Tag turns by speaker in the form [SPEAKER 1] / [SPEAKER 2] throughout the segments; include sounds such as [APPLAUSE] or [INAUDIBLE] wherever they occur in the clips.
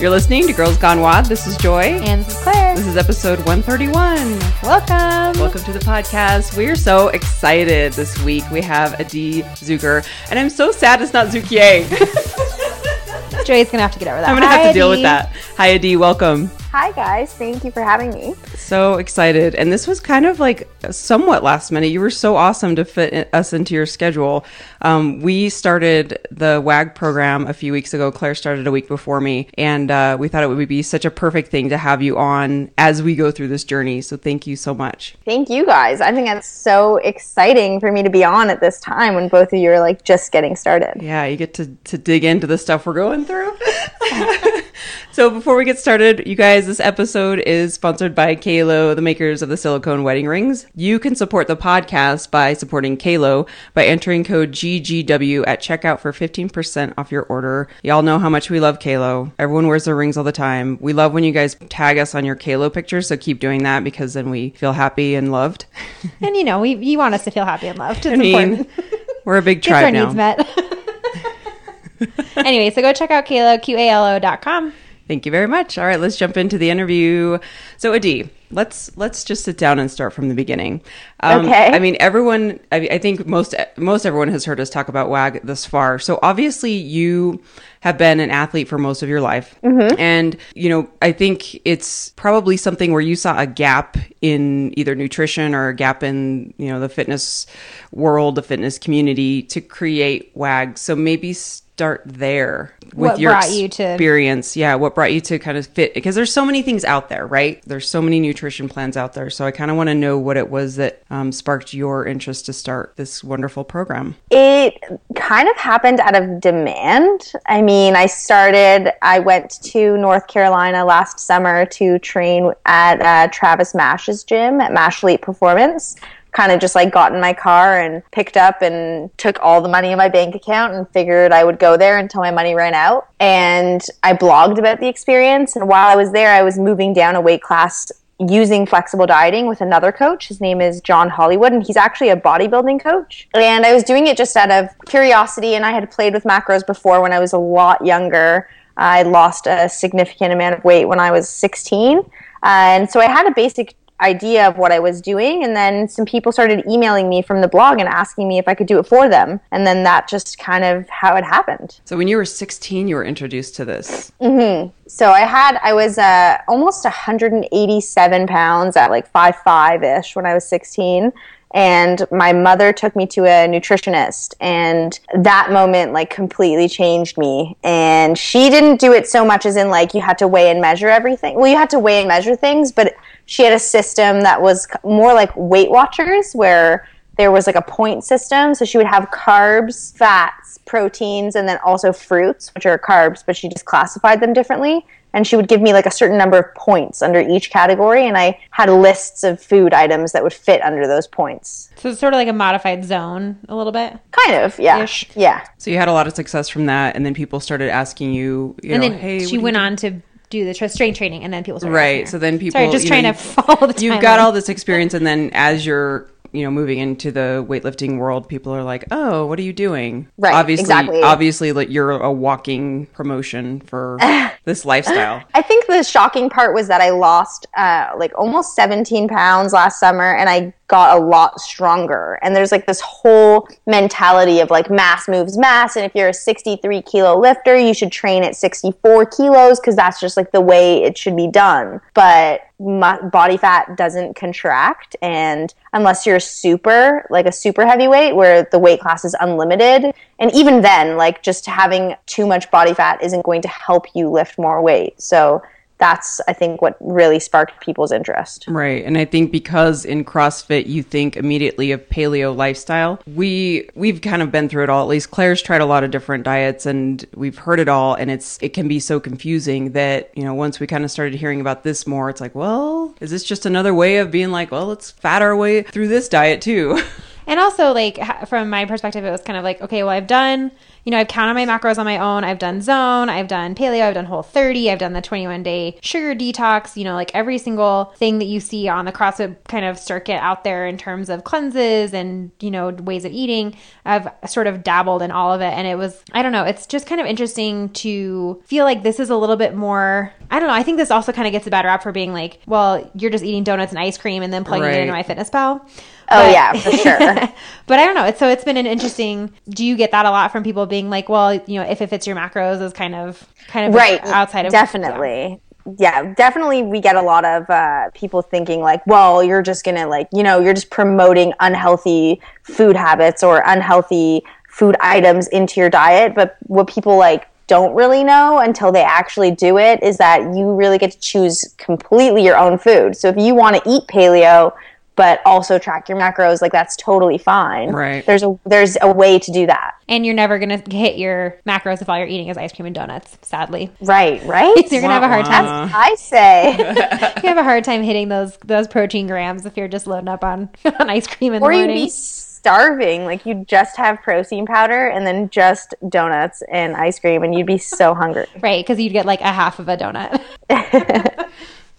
[SPEAKER 1] You're listening to Girls Gone WOD. This is Joy.
[SPEAKER 2] And this is Claire.
[SPEAKER 1] This is episode 131.
[SPEAKER 2] Welcome.
[SPEAKER 1] Welcome to the podcast. We are so excited this week. We have Adee Zukker, and I'm so sad it's not Zukier.
[SPEAKER 2] Joy's going to have to get over that.
[SPEAKER 1] I'm going to have to deal with that. Hi, Adi. Welcome.
[SPEAKER 3] Hi, guys. Thank you for having me.
[SPEAKER 1] So excited. And this was kind of like somewhat last minute. You were so awesome to fit us into your schedule. Um, we started the WAG program a few weeks ago. Claire started a week before me. And uh, we thought it would be such a perfect thing to have you on as we go through this journey. So thank you so much.
[SPEAKER 3] Thank you, guys. I think that's so exciting for me to be on at this time when both of you are like just getting started.
[SPEAKER 1] Yeah, you get to, to dig into the stuff we're going through. [LAUGHS] so before we get started, you guys, this episode is sponsored by Qalo, the makers of the silicone wedding rings. You can support the podcast by supporting Qalo by entering code GGW at checkout for 15% off your order. Y'all know how much we love Qalo. Everyone wears their rings all the time. We love when you guys tag us on your Qalo pictures, so keep doing that because then we feel happy and loved. [LAUGHS]
[SPEAKER 2] and you know, we you want us to feel happy and loved. It's
[SPEAKER 1] I mean,
[SPEAKER 2] important. [LAUGHS]
[SPEAKER 1] we're a big tribe now.
[SPEAKER 2] needs met. [LAUGHS] anyway, so go check out Qalo, Q-A-L-O.com.
[SPEAKER 1] Thank you very much. All right, let's jump into the interview. So, Adee, let's let's just sit down and start from the beginning. Um,
[SPEAKER 3] okay.
[SPEAKER 1] I mean, everyone. I, I think most most everyone has heard us talk about WAG thus far. So, obviously, you have been an athlete for most of your life,
[SPEAKER 3] Mm-hmm.
[SPEAKER 1] and you know, I think it's probably something where you saw a gap in either nutrition or a gap in you know the fitness world, the fitness community to create WAG. So maybe. Start there with
[SPEAKER 2] What
[SPEAKER 1] your
[SPEAKER 2] brought you to-
[SPEAKER 1] experience. Yeah, what brought you to kind of fit? Because there's so many things out there, right? There's so many nutrition plans out there. So I kind of want to know what it was that um, sparked your interest to start this wonderful program.
[SPEAKER 3] It kind of happened out of demand. I mean, I started, I went to North Carolina last summer to train at uh, Travis Mash's gym at Mash Elite Performance. Kind of just like got in my car and picked up and took all the money in my bank account and figured I would go there until my money ran out. And I blogged about the experience. And while I was there, I was moving down a weight class using flexible dieting with another coach. His name is John Hollywood, and he's actually a bodybuilding coach. And I was doing it just out of curiosity, and I had played with macros before when I was a lot younger. I lost a significant amount of weight when I was 16. Uh, and so I had a basic idea of what I was doing. And then some people started emailing me from the blog and asking me if I could do it for them. And then that just kind of how it happened.
[SPEAKER 1] So when you were 16, you were introduced to this.
[SPEAKER 3] So I had I was uh, almost 187 pounds at like five five ish when I was 16, and my mother took me to a nutritionist, and that moment like completely changed me. And she didn't do it so much as in like you had to weigh and measure everything. Well, you had to weigh and measure things, but she had a system that was more like Weight Watchers where there was like a point system. So she would have carbs, fats, proteins, and then also fruits, which are carbs, but she just classified them differently. And she would give me like a certain number of points under each category. And I had lists of food items that would fit under those points.
[SPEAKER 2] So it's sort of like a modified zone a little bit.
[SPEAKER 3] Kind of, yeah.
[SPEAKER 2] Ish.
[SPEAKER 3] Yeah.
[SPEAKER 1] So you had a lot of success from that, and then people started asking you, you
[SPEAKER 2] and
[SPEAKER 1] know,
[SPEAKER 2] then
[SPEAKER 1] hey,
[SPEAKER 2] she went
[SPEAKER 1] you do?"
[SPEAKER 2] on to do the tra- strength training, and then people started
[SPEAKER 1] Right. So then people,
[SPEAKER 2] Sorry, just trying
[SPEAKER 1] know,
[SPEAKER 2] to [LAUGHS] follow the
[SPEAKER 1] You've got all this experience, and then as you're, you know, moving into the weightlifting world, people are like, "Oh, what are you doing?"
[SPEAKER 3] Right,
[SPEAKER 1] Obviously,
[SPEAKER 3] exactly.
[SPEAKER 1] obviously, like you're a walking promotion for [LAUGHS] this lifestyle.
[SPEAKER 3] I think the shocking part was that I lost uh, like almost 17 pounds last summer and I got a lot stronger. And there's like this whole mentality of like mass moves mass. And if you're a 63 kilo lifter, you should train at 64 kilos because that's just like the way it should be done. But body fat doesn't contract. And unless you're super, like a super heavyweight where the weight class is unlimited, and even then, like just having too much body fat isn't going to help you lift more weight. So that's I think what really sparked people's interest.
[SPEAKER 1] Right. And I think because in CrossFit you think immediately of paleo lifestyle, we we've kind of been through it all. At least Claire's tried a lot of different diets and we've heard it all and it's it can be so confusing that, you know, once we kind of started hearing about this more, it's like, well, is this just another way of being like, well, let's fat our way through this diet too? [LAUGHS]
[SPEAKER 2] And also, like from my perspective, it was kind of like, okay, well, I've done you know, I've counted my macros on my own. I've done zone, I've done paleo, I've done Whole30, I've done the 21 day sugar detox, you know, like every single thing that you see on the CrossFit kind of circuit out there in terms of cleanses and, you know, ways of eating. I've sort of dabbled in all of it. And it was, I don't know, it's just kind of interesting to feel like this is a little bit more, I don't know, I think this also kind of gets a bad rap for being like, well, you're just eating donuts and ice cream and then plugging
[SPEAKER 1] Right.
[SPEAKER 2] it into MyFitnessPal.
[SPEAKER 3] Oh yeah, for sure. [LAUGHS]
[SPEAKER 2] but I don't know. It's, so it's been an interesting. Do you get that a lot from people being like, well, you know, if it fits your macros is kind of kind of
[SPEAKER 3] right.
[SPEAKER 2] outside of
[SPEAKER 3] definitely. Yeah. definitely we get a lot of uh, people thinking like well you're just gonna like you know you're just promoting unhealthy food habits or unhealthy food items into your diet. But what people like don't really know until they actually do it is that you really get to choose completely your own food. So if you want to eat paleo but also track your macros like that's totally fine
[SPEAKER 1] Right.
[SPEAKER 3] there's a there's a way to do that
[SPEAKER 2] and you're never gonna hit your macros if all you're eating is ice cream and donuts. Sadly,
[SPEAKER 3] right right [LAUGHS]
[SPEAKER 2] you're gonna have a hard time.
[SPEAKER 1] Wah-wah.
[SPEAKER 3] i say [LAUGHS]
[SPEAKER 2] You have a hard time hitting those those protein grams if you're just loading up on [LAUGHS] on ice cream in
[SPEAKER 3] or
[SPEAKER 2] the
[SPEAKER 3] you'd be starving like you'd just have protein powder and then just donuts and ice cream and you'd be so hungry
[SPEAKER 2] Right, because you'd get like a half of a donut.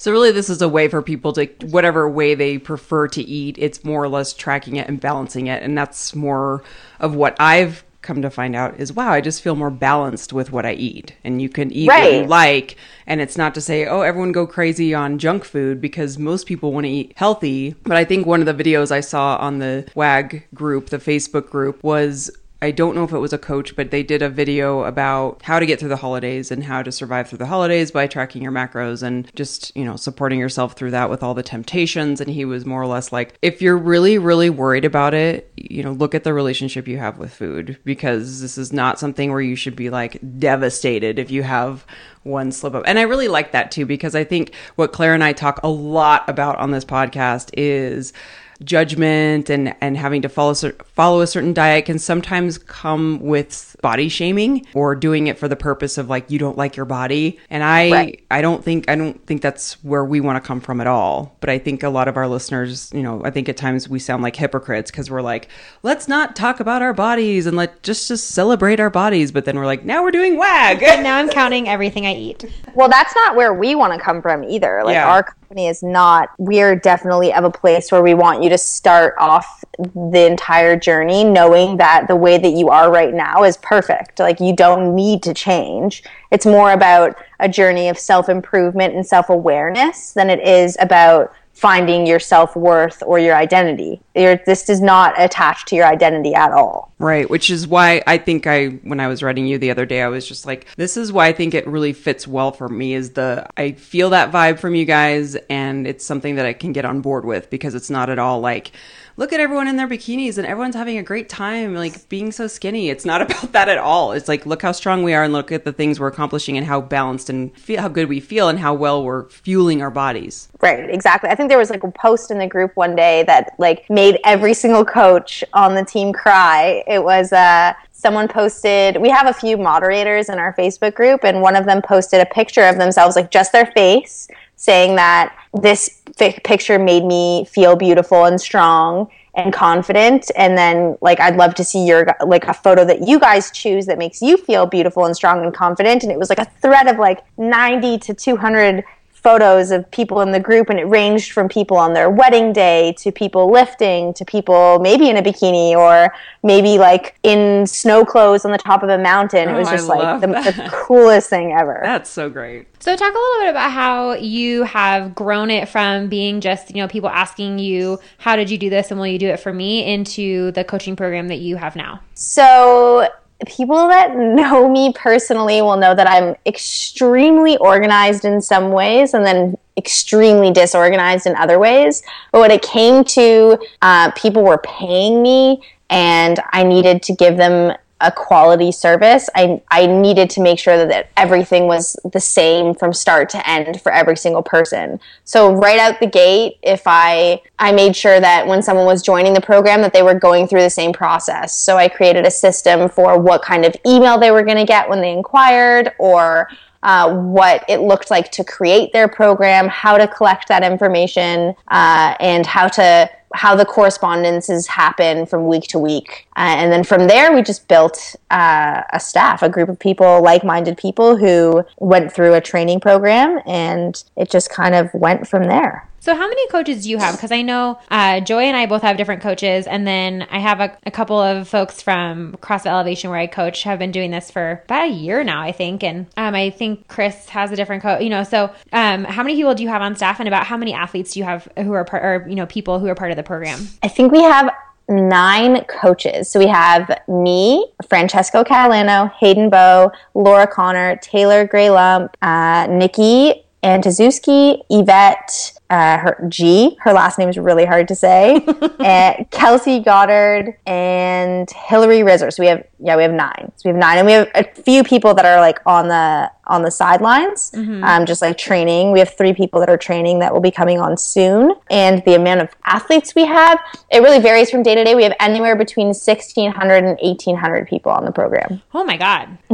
[SPEAKER 1] So really, this is a way for people to whatever way they prefer to eat. It's more or less tracking it and balancing it, and that's more of what I've come to find out is wow, I just feel more balanced with what I eat, and you can eat what you like, and it's not to say oh everyone go crazy on junk food because most people want to eat healthy. But I think one of the videos I saw on the WAG group, the Facebook group, was I don't know if it was a coach, but they did a video about how to get through the holidays and how to survive through the holidays by tracking your macros and just, you know, supporting yourself through that with all the temptations. And he was more or less like, if you're really, really worried about it, you know, look at the relationship you have with food because this is not something where you should be like devastated if you have one slip up. And I really like that too because I think what Claire and I talk a lot about on this podcast is judgment and and having to follow follow a certain diet can sometimes come with body shaming or doing it for the purpose of like you don't like your body and i
[SPEAKER 3] Right.
[SPEAKER 1] i don't think i don't think that's where we want to come from at all but i think a lot of our listeners you know i think at times we sound like hypocrites because we're like let's not talk about our bodies and let just just celebrate our bodies but then we're like now we're doing wag [LAUGHS]
[SPEAKER 2] now I'm counting everything I eat.
[SPEAKER 3] well that's not where we want to come from either like
[SPEAKER 1] Yeah.
[SPEAKER 3] our company is not we're definitely of a place where we want you to start off the entire journey knowing that the way that you are right now is perfect. Like you don't need to change. It's more about a journey of self-improvement and self-awareness than it is about finding your self-worth or your identity. You're, this is not attached to your identity at all.
[SPEAKER 1] Right, which is why I think I when I was writing you the other day I was just like this is why I think it really fits well for me is the I feel that vibe from you guys and it's something that I can get on board with because it's not at all like look at everyone in their bikinis and everyone's having a great time like being so skinny. It's not [LAUGHS] about that at all. It's like look how strong we are and look at the things we're accomplishing and how balanced and feel how good we feel and how well we're fueling our bodies.
[SPEAKER 3] Right, exactly. I think there was like a post in the group one day that like made every single coach on the team cry. It was uh someone posted we have a few moderators in our Facebook group and one of them posted a picture of themselves like just their face saying that this picture made me feel beautiful and strong and confident. And then like I'd love to see your like a photo that you guys choose that makes you feel beautiful and strong and confident. And it was like a thread of like 90 to 200 photos of people in the group and it ranged from people on their wedding day to people lifting to people maybe in a bikini or maybe like in snow clothes on the top of a mountain it
[SPEAKER 1] Oh,
[SPEAKER 3] was
[SPEAKER 1] I
[SPEAKER 3] just like the, the coolest thing ever
[SPEAKER 1] That's so great.
[SPEAKER 2] So talk a little bit about how you have grown it from being just, you know, people asking you, how did you do this and will you do it for me into the coaching program that you have now.
[SPEAKER 3] So, people that know me personally will know that I'm extremely organized in some ways and then extremely disorganized in other ways. But when it came to uh, people were paying me and I needed to give them a quality service, I, I needed to make sure that, that everything was the same from start to end for every single person. So right out the gate, if I I made sure that when someone was joining the program that they were going through the same process. So I created a system for what kind of email they were going to get when they inquired or uh, what it looked like to create their program, how to collect that information, uh, and how to how the correspondences happen from week to week. Uh, and then from there, we just built uh, a staff, a group of people, like minded people who went through a training program, and it just kind of went from there.
[SPEAKER 2] So, how many coaches do you have? Because I know uh, Joy and I both have different coaches, and then I have a, a, couple of folks from CrossFit Elevation where I coach have been doing this for about a year now, I think. And um, I think Chris has a different coach. You know, so um, how many people do you have on staff, and about how many athletes do you have who are part, or you know, people who are part of the program?
[SPEAKER 3] I think we have nine coaches. So we have me, Francesco Catalano, Hayden Bow, Laura Connor, Taylor Gray Lump, uh, Nikki Antozuski, Yvette, uh, her G. Her last name is really hard to say. [LAUGHS] and Kelsey Goddard and Hillary Rizzer. So we have yeah we have nine. So we have nine, and we have a few people that are like on the on the sidelines, mm-hmm. um, just like training. We have three people that are training that will be coming on soon, and the amount of athletes we have it really varies from day to day. We have anywhere between 1,600 and 1,800 people on the program.
[SPEAKER 2] Oh my god, [LAUGHS]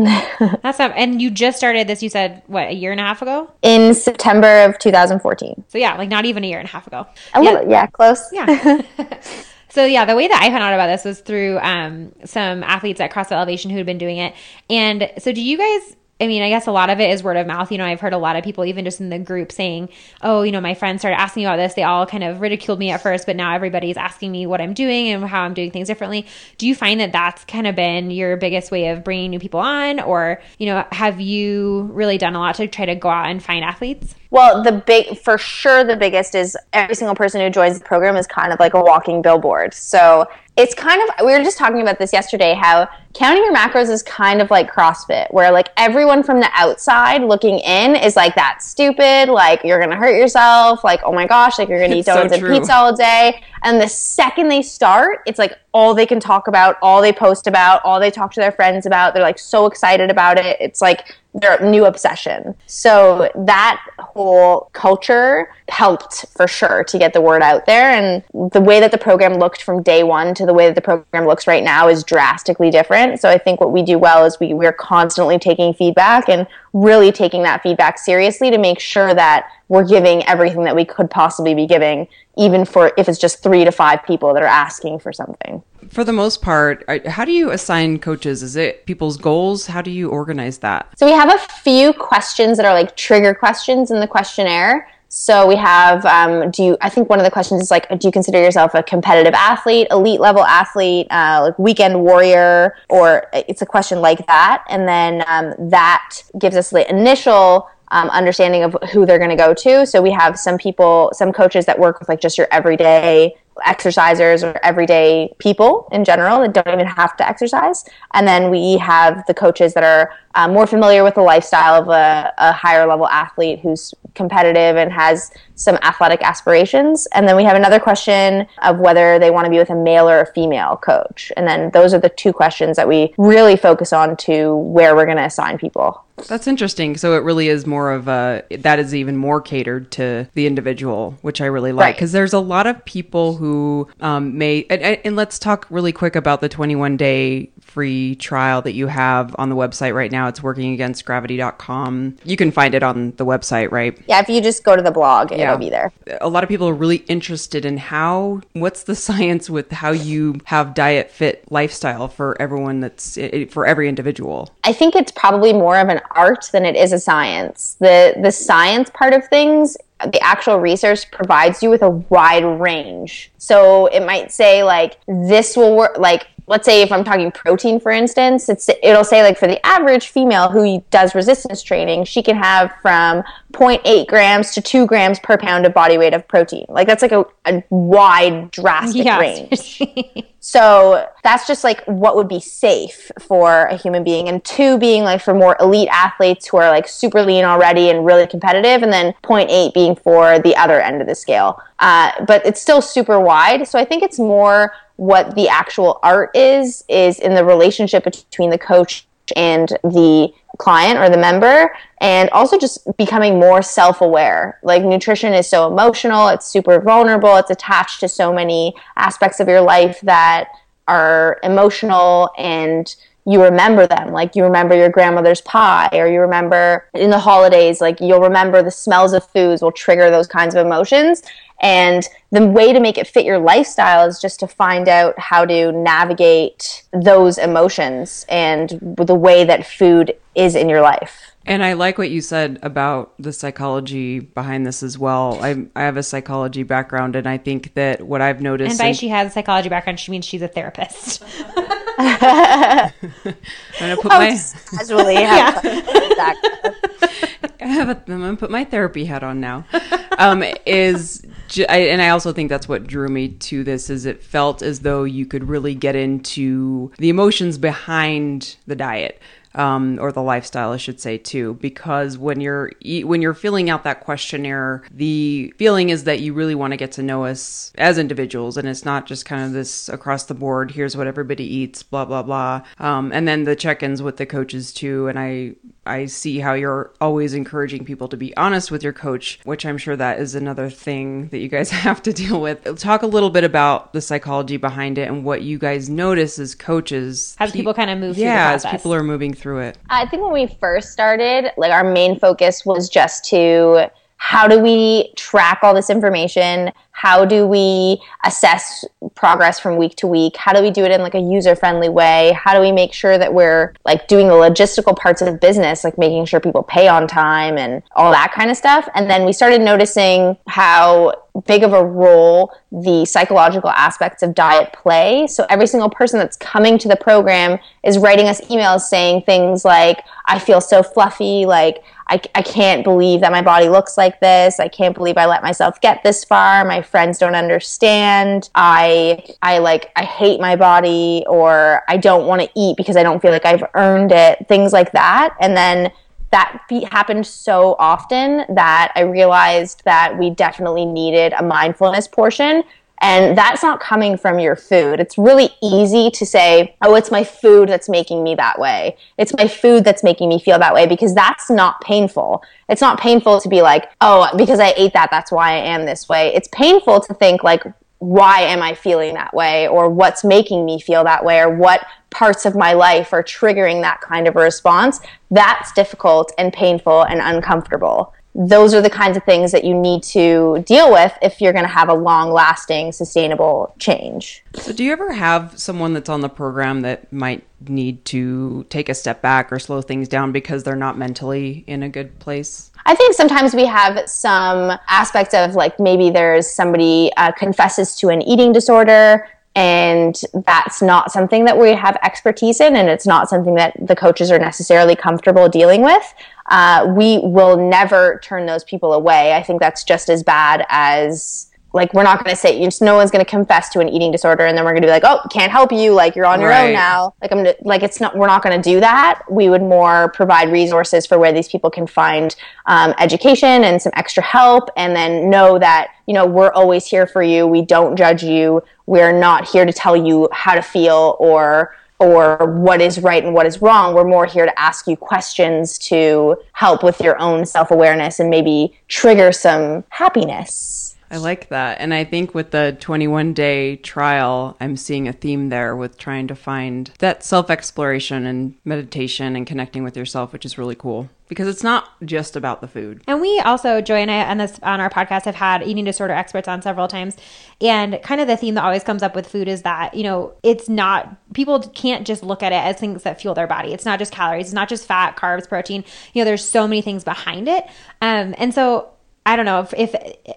[SPEAKER 2] that's not, and you just started this. You said what a year and a half ago
[SPEAKER 3] in September of 2014.
[SPEAKER 2] So yeah, like like not even a year and a half ago.
[SPEAKER 3] A yeah. little, yeah, close.
[SPEAKER 2] Yeah. [LAUGHS] so yeah, the way that I found out about this was through um, some athletes at CrossFit Elevation who had been doing it. And so, do you guys I mean, I guess a lot of it is word of mouth. You know, I've heard a lot of people, even just in the group, saying, Oh, you know, my friends started asking me about this. They all kind of ridiculed me at first, but now everybody's asking me what I'm doing and how I'm doing things differently. Do you find that that's kind of been your biggest way of bringing new people on? Or, you know, have you really done a lot to try to go out and find athletes?
[SPEAKER 3] Well, the big, for sure, the biggest is every single person who joins the program is kind of like a walking billboard. So it's kind of we were just talking about this yesterday how counting your macros is kind of like CrossFit, where like everyone from the outside looking in is like that's stupid, like you're gonna hurt yourself, like oh my gosh, like you're gonna eat donuts so and pizza all day. And the second they start, it's like all they can talk about, all they post about, all they talk to their friends about. They're like so excited about it. It's like their new obsession. So that whole culture helped for sure to get the word out there. And the way that the program looked from day one to the way that the program looks right now is drastically different. So I think what we do well is we, we're constantly taking feedback and really taking that feedback seriously to make sure that we're giving everything that we could possibly be giving, even for if it's just three to five people that are asking for something.
[SPEAKER 1] For the most part, how do you assign coaches? Is it people's goals? How do you organize that?
[SPEAKER 3] So we have a few questions that are like trigger questions in the questionnaire. So we have, um, do you, I think one of the questions is like, do you consider yourself a competitive athlete, elite level athlete, uh, like weekend warrior, or it's a question like that. And then um, that gives us the initial um, understanding of who they're going to go to. So we have some people, some coaches that work with like just your everyday exercisers or everyday people in general that don't even have to exercise. And then we have the coaches that are um, more familiar with the lifestyle of a, a, higher level athlete who's competitive and has some athletic aspirations. And then we have another question of whether they want to be with a male or a female coach. And then those are the two questions that we really focus on to where we're going to assign people.
[SPEAKER 1] That's interesting. So it really is more of a that is even more catered to the individual, which I really like because right. there's a lot of people who um, may and, and let's talk really quick about the 21 day free trial that you have on the website right now. It's working against workingagainstgravity.com. You can find it on the website, right?
[SPEAKER 3] Yeah, if you just go to the blog, yeah. it'll be there.
[SPEAKER 1] A lot of people are really interested in how what's the [LAUGHS] science with how you have diet fit lifestyle for everyone that's for every individual.
[SPEAKER 3] I think it's probably more of an art than it is a science. The the science part of things the actual research provides you with a wide range. So it might say like this will work like let's say if I'm talking protein, for instance, it's it'll say like for the average female who does resistance training, she can have from 0.8 grams to 2 grams per pound of body weight of protein. Like that's like a, a wide, drastic yeah, range. [LAUGHS] so that's just like what would be safe for a human being. And two being like for more elite athletes who are like super lean already and really competitive, and then 0.8 being for the other end of the scale. Uh, but it's still super wide. So I think it's more what the actual art is is in the relationship between the coach and the client or the member and also just becoming more self-aware like nutrition is so emotional it's super vulnerable it's attached to so many aspects of your life that are emotional and you remember them. Like you remember your grandmother's pie, or you remember in the holidays, like you'll remember the smells of foods will trigger those kinds of emotions. And the way to make it fit your lifestyle is just to find out how to navigate those emotions and the way that food is in your life.
[SPEAKER 1] And I like what you said about the psychology behind this as well. I, I have a psychology background, and I think that what I've noticed.
[SPEAKER 2] And by in, she has a psychology background, she means she's a therapist.
[SPEAKER 1] I'm [LAUGHS] [LAUGHS] gonna put oh, my casually have [LAUGHS] yeah. I have a, I'm gonna put my therapy hat on now. Um, is I, and I also think that's what drew me to this is it felt as though you could really get into the emotions behind the diet um, or the lifestyle, I should say, too, because when you're when you're filling out that questionnaire, the feeling is that you really want to get to know us as individuals, and it's not just kind of this across the board. Here's what everybody eats, blah blah blah, um, and then the check-ins with the coaches too. And I I see how you're always encouraging people to be honest with your coach, which I'm sure that is another thing that you guys [LAUGHS] have to deal with. Talk a little bit about the psychology behind it and what you guys notice as coaches.
[SPEAKER 2] As people kind of move
[SPEAKER 1] yeah, as people are moving through it.
[SPEAKER 3] I think when we first started, like our main focus was just to how do we track all this information? How do we assess progress from week to week? How do we do it in like a user friendly way? How do we make sure that we're like doing the logistical parts of business, like making sure people pay on time and all that kind of stuff? And then we started noticing how big of a role the psychological aspects of diet play. So every single person that's coming to the program is writing us emails saying things like, I feel so fluffy, like I, I can't believe that my body looks like this. I can't believe I let myself get this far. My friends don't understand. I I like I hate my body or I don't want to eat because I don't feel like I've earned it. Things like that. And then that happened so often that I realized that we definitely needed a mindfulness portion and that's not coming from your food. It's really easy to say, oh, it's my food that's making me that way. It's my food that's making me feel that way because that's not painful. It's not painful to be like, oh, because I ate that, that's why I am this way. It's painful to think, like, why am I feeling that way? Or what's making me feel that way? Or what parts of my life are triggering that kind of a response? That's difficult and painful and uncomfortable those are the kinds of things that you need to deal with if you're going to have a long lasting sustainable change.
[SPEAKER 1] So, do you ever have someone that's on the program that might need to take a step back or slow things down because they're not mentally in a good place?
[SPEAKER 3] I think sometimes we have some aspects of like maybe there's somebody uh, confesses to an eating disorder and that's not something that we have expertise in and it's not something that the coaches are necessarily comfortable dealing with uh, we will never turn those people away. I think that's just as bad as like we're not going to say just no one's going to confess to an eating disorder and then we're going to be like oh can't help you. Like you're on your right. own now. Like i'm gonna, like it's not we're not going to do that. We would more provide resources for where these people can find um, education and some extra help and then know that you know we're always here for you. We don't judge you. We're not here to tell you how to feel or or what is right and what is wrong. We're more here to ask you questions to help with your own self awareness and maybe trigger some happiness.
[SPEAKER 1] I like that. And I think with the 21 day trial, I'm seeing a theme there with trying to find that self exploration and meditation and connecting with yourself, which is really cool because it's not just about the food.
[SPEAKER 2] And we also, Joy and I, this on our podcast, have had eating disorder experts on several times, and kind of the theme that always comes up with food is that you know it's not people can't just look at it as things that fuel their body. It's not just calories. It's not just fat, carbs, protein. You know, there's so many things behind it. Um, and so I don't know if, if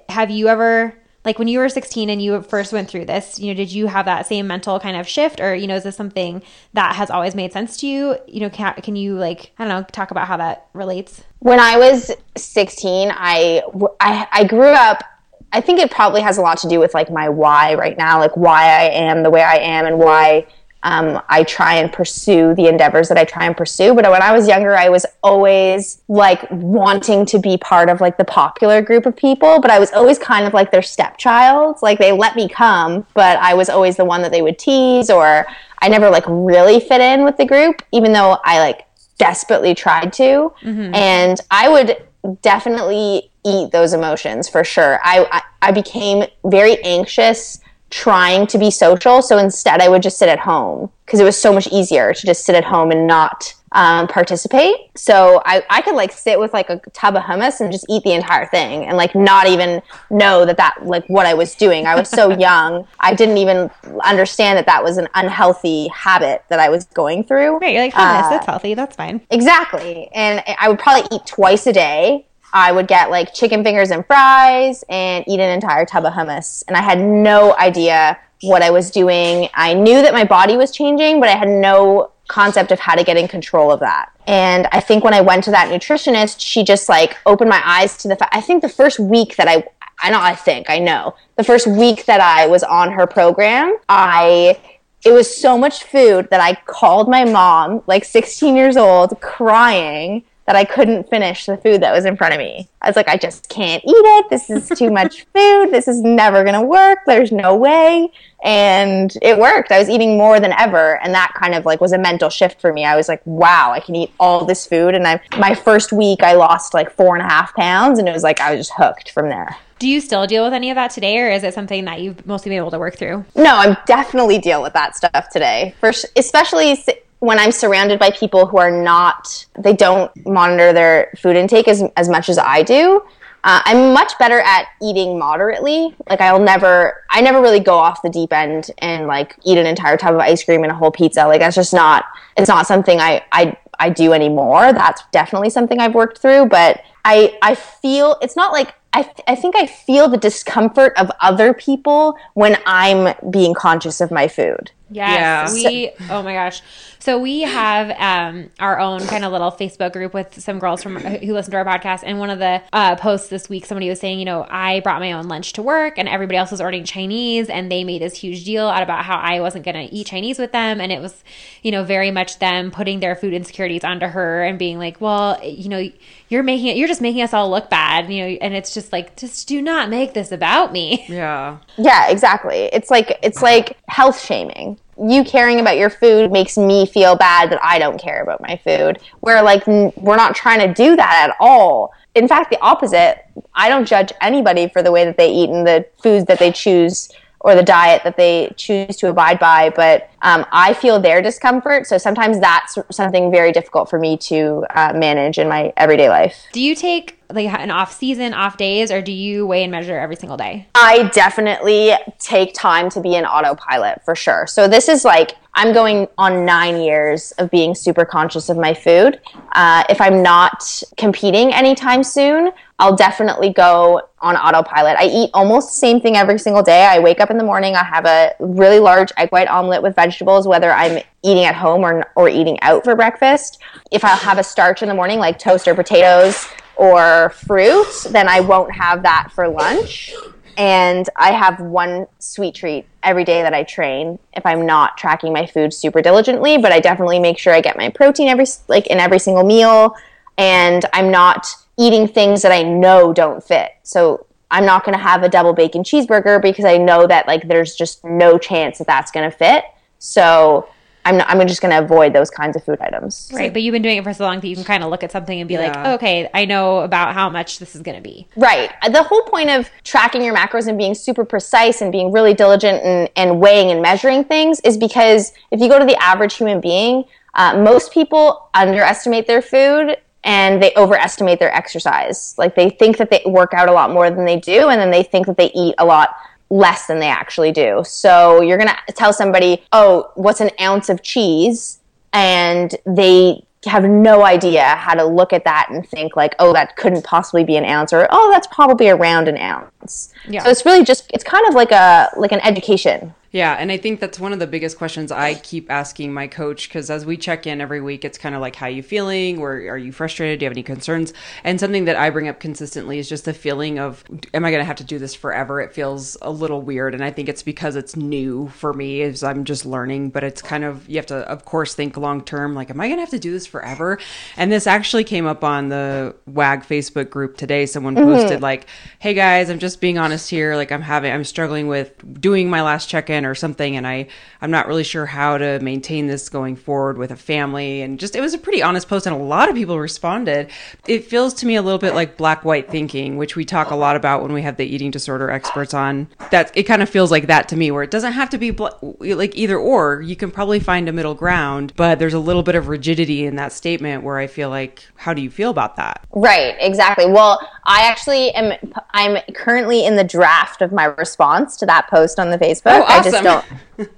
[SPEAKER 2] have you ever like when you were 16 and you first went through this, you know, did you have that same mental kind of shift or, you know, is this something that has always made sense to you? You know, can, can you like, I don't know, talk about how that relates?
[SPEAKER 3] When I was 16, I, I, I grew up I think it probably has a lot to do with like my why right now, like why I am the way I am and why um, I try and pursue the endeavors that I try and pursue. But when I was younger, I was always like wanting to be part of like the popular group of people, but I was always kind of like their stepchild. Like they let me come, but I was always the one that they would tease, or I never like really fit in with the group, even though I like desperately tried to. Mm-hmm. And I would definitely eat those emotions for sure. I, I, I became very anxious trying to be social. So instead, I would just sit at home because it was so much easier to just sit at home and not um, participate. So I, I could like sit with like a tub of hummus and just eat the entire thing and like not even know that that like what I was doing. I was so [LAUGHS] young. I didn't even understand that that was an unhealthy habit that I was going through.
[SPEAKER 2] Right, you're like hummus, uh, that's healthy, that's fine.
[SPEAKER 3] Exactly. And I would probably eat twice a day. I would get like chicken fingers and fries and eat an entire tub of hummus. And I had no idea what I was doing. I knew that my body was changing, but I had no concept of how to get in control of that. And I think when I went to that nutritionist, she just like opened my eyes to the fact. I think the first week that I, I know, I think, I know, the first week that I was on her program, I, it was so much food that I called my mom, like 16 years old, crying that I couldn't finish the food that was in front of me. I was like, I just can't eat it. This is too much [LAUGHS] food. This is never going to work. There's no way. And it worked. I was eating more than ever. And that kind of like was a mental shift for me. I was like, wow, I can eat all this food. And I, my first week, I lost like four and a half pounds. And it was like, I was just hooked from there.
[SPEAKER 2] Do you still deal with any of that today, or is it something that you've mostly been able to work through?
[SPEAKER 3] No, I'm definitely deal with that stuff today. First, especially when I'm surrounded by people who are not, they don't monitor their food intake as, as much as I do. Uh, I'm much better at eating moderately. Like I'll never, I never really go off the deep end and like eat an entire tub of ice cream and a whole pizza. Like that's just not, it's not something I, I, I do anymore. That's definitely something I've worked through, but I, I feel it's not like I, th- I think I feel the discomfort of other people when I'm being conscious of my food.
[SPEAKER 2] Yes, yeah. we. Oh my gosh. So we have um, our own kind of little Facebook group with some girls from who listen to our podcast. And one of the uh, posts this week, somebody was saying, you know, I brought my own lunch to work, and everybody else was ordering Chinese, and they made this huge deal out about how I wasn't going to eat Chinese with them, and it was, you know, very much them putting their food insecurities onto her and being like, well, you know, you're making it, you're just making us all look bad, you know, and it's just like, just do not make this about me.
[SPEAKER 1] Yeah.
[SPEAKER 3] Yeah, exactly. It's like it's like health shaming you caring about your food makes me feel bad that I don't care about my food. Where like n- we're not trying to do that at all. In fact, the opposite. I don't judge anybody for the way that they eat and the foods that they choose or the diet that they choose to abide by, but um, I feel their discomfort. So sometimes that's something very difficult for me to uh, manage in my everyday life.
[SPEAKER 2] Do you take like an off season, off days, or do you weigh and measure every single day?
[SPEAKER 3] I definitely take time to be an autopilot for sure. So this is like I'm going on nine years of being super conscious of my food. Uh, if I'm not competing anytime soon, I'll definitely go on autopilot. I eat almost the same thing every single day. I wake up in the morning, I have a really large egg white omelet with vegetables, whether I'm eating at home or, or eating out for breakfast. If I have a starch in the morning, like toast or potatoes, or fruit, then I won't have that for lunch. And I have one sweet treat every day that I train if I'm not tracking my food super diligently, but I definitely make sure I get my protein every like in every single meal and I'm not eating things that I know don't fit. So I'm not going to have a double bacon cheeseburger because I know that like there's just no chance that that's going to fit. So I'm not, I'm just going to avoid those kinds of food items.
[SPEAKER 2] Right, but you've been doing it for so long that you can kind of look at something and be yeah. like, okay, I know about how much this is going to be.
[SPEAKER 3] Right. The whole point of tracking your macros and being super precise and being really diligent and, and weighing and measuring things is because if you go to the average human being, uh, most people underestimate their food and they overestimate their exercise. Like they think that they work out a lot more than they do, and then they think that they eat a lot less than they actually do. So you're going to tell somebody, oh, what's an ounce of cheese? And they have no idea how to look at that and think like, oh, that couldn't possibly be an ounce, or oh, that's probably around an ounce. Yeah. So it's really just it's kind of like a like an education
[SPEAKER 1] yeah, and I think that's one of the biggest questions I keep asking my coach because as we check in every week, it's kind of like, how you feeling? Or are you frustrated? Do you have any concerns? And something that I bring up consistently is just the feeling of, am I going to have to do this forever? It feels a little weird. And I think it's because it's new for me as I'm just learning, but it's kind of, you have to, of course, think long term, like, am I going to have to do this forever? And this actually came up on the WAG Facebook group today. Someone mm-hmm. posted, like, hey guys, I'm just being honest here. Like, I'm having, I'm struggling with doing my last check in or something and I I'm not really sure how to maintain this going forward with a family and just it was a pretty honest post and a lot of people responded. It feels to me a little bit like black white thinking, which we talk a lot about when we have the eating disorder experts on. That it kind of feels like that to me where it doesn't have to be bl- like either or. You can probably find a middle ground, but there's a little bit of rigidity in that statement where I feel like how do you feel about that?
[SPEAKER 3] Right, exactly. Well, I actually am I'm currently in the draft of my response to that post on the Facebook.
[SPEAKER 1] Oh, awesome.
[SPEAKER 3] I just don't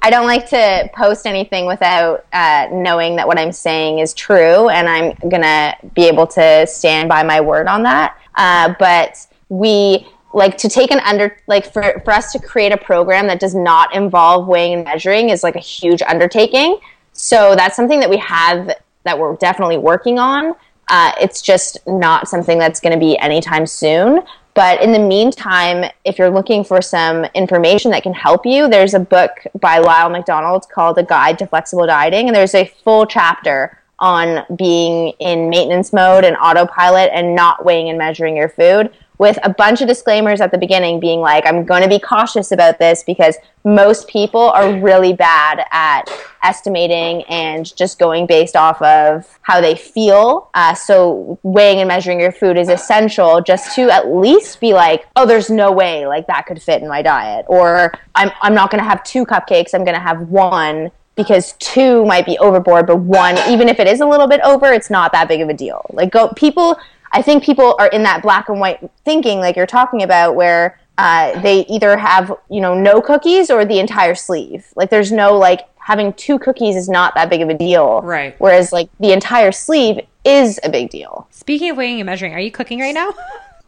[SPEAKER 3] I don't like to post anything without uh, knowing that what I'm saying is true, and I'm gonna be able to stand by my word on that. Uh, but we like to take an under like for, for us to create a program that does not involve weighing and measuring is like a huge undertaking. So that's something that we have that we're definitely working on. Uh, it's just not something that's going to be anytime soon but in the meantime, if you're looking for some information that can help you, there's a book by Lyle McDonald called A Guide to Flexible Dieting. And there's a full chapter on being in maintenance mode and autopilot and not weighing and measuring your food with a bunch of disclaimers at the beginning being like i'm going to be cautious about this because most people are really bad at estimating and just going based off of how they feel uh, so weighing and measuring your food is essential just to at least be like oh there's no way like that could fit in my diet or i'm, I'm not going to have two cupcakes i'm going to have one because two might be overboard, but one, even if it is a little bit over, it's not that big of a deal. Like go people I think people are in that black and white thinking like you're talking about where uh, they either have, you know, no cookies or the entire sleeve. Like there's no like having two cookies is not that big of a deal.
[SPEAKER 1] Right.
[SPEAKER 3] Whereas like the entire sleeve is a big deal.
[SPEAKER 2] Speaking of weighing and measuring, are you cooking right now? [LAUGHS]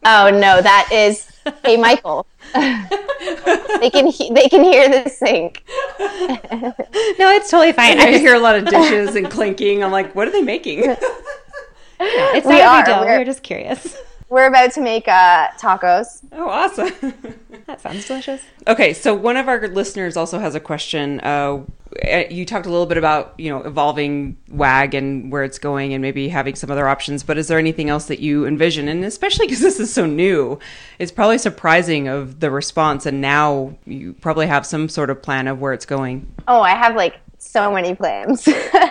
[SPEAKER 3] Oh no, that is hey Michael. [LAUGHS] they can he- they can hear the sink. [LAUGHS]
[SPEAKER 2] no, it's totally fine.
[SPEAKER 1] I hear a lot of dishes and clinking. I'm like, what are they making?
[SPEAKER 2] It's not
[SPEAKER 3] We
[SPEAKER 2] a
[SPEAKER 3] are.
[SPEAKER 2] big deal.
[SPEAKER 3] We're-
[SPEAKER 2] We were just curious. [LAUGHS]
[SPEAKER 3] We're about to make uh, tacos.
[SPEAKER 1] Oh, awesome. [LAUGHS]
[SPEAKER 2] That sounds delicious.
[SPEAKER 1] okay, so one of our listeners also has a question. Uh, eh, you talked a little bit about you know evolving WAG and where it's going, and maybe having some other options. But is there anything else that you envision? And especially because this is so new, it's probably surprising of the response. And now you probably have some sort of plan of where it's going.
[SPEAKER 3] Oh, I have like so many plans. [LAUGHS] uh,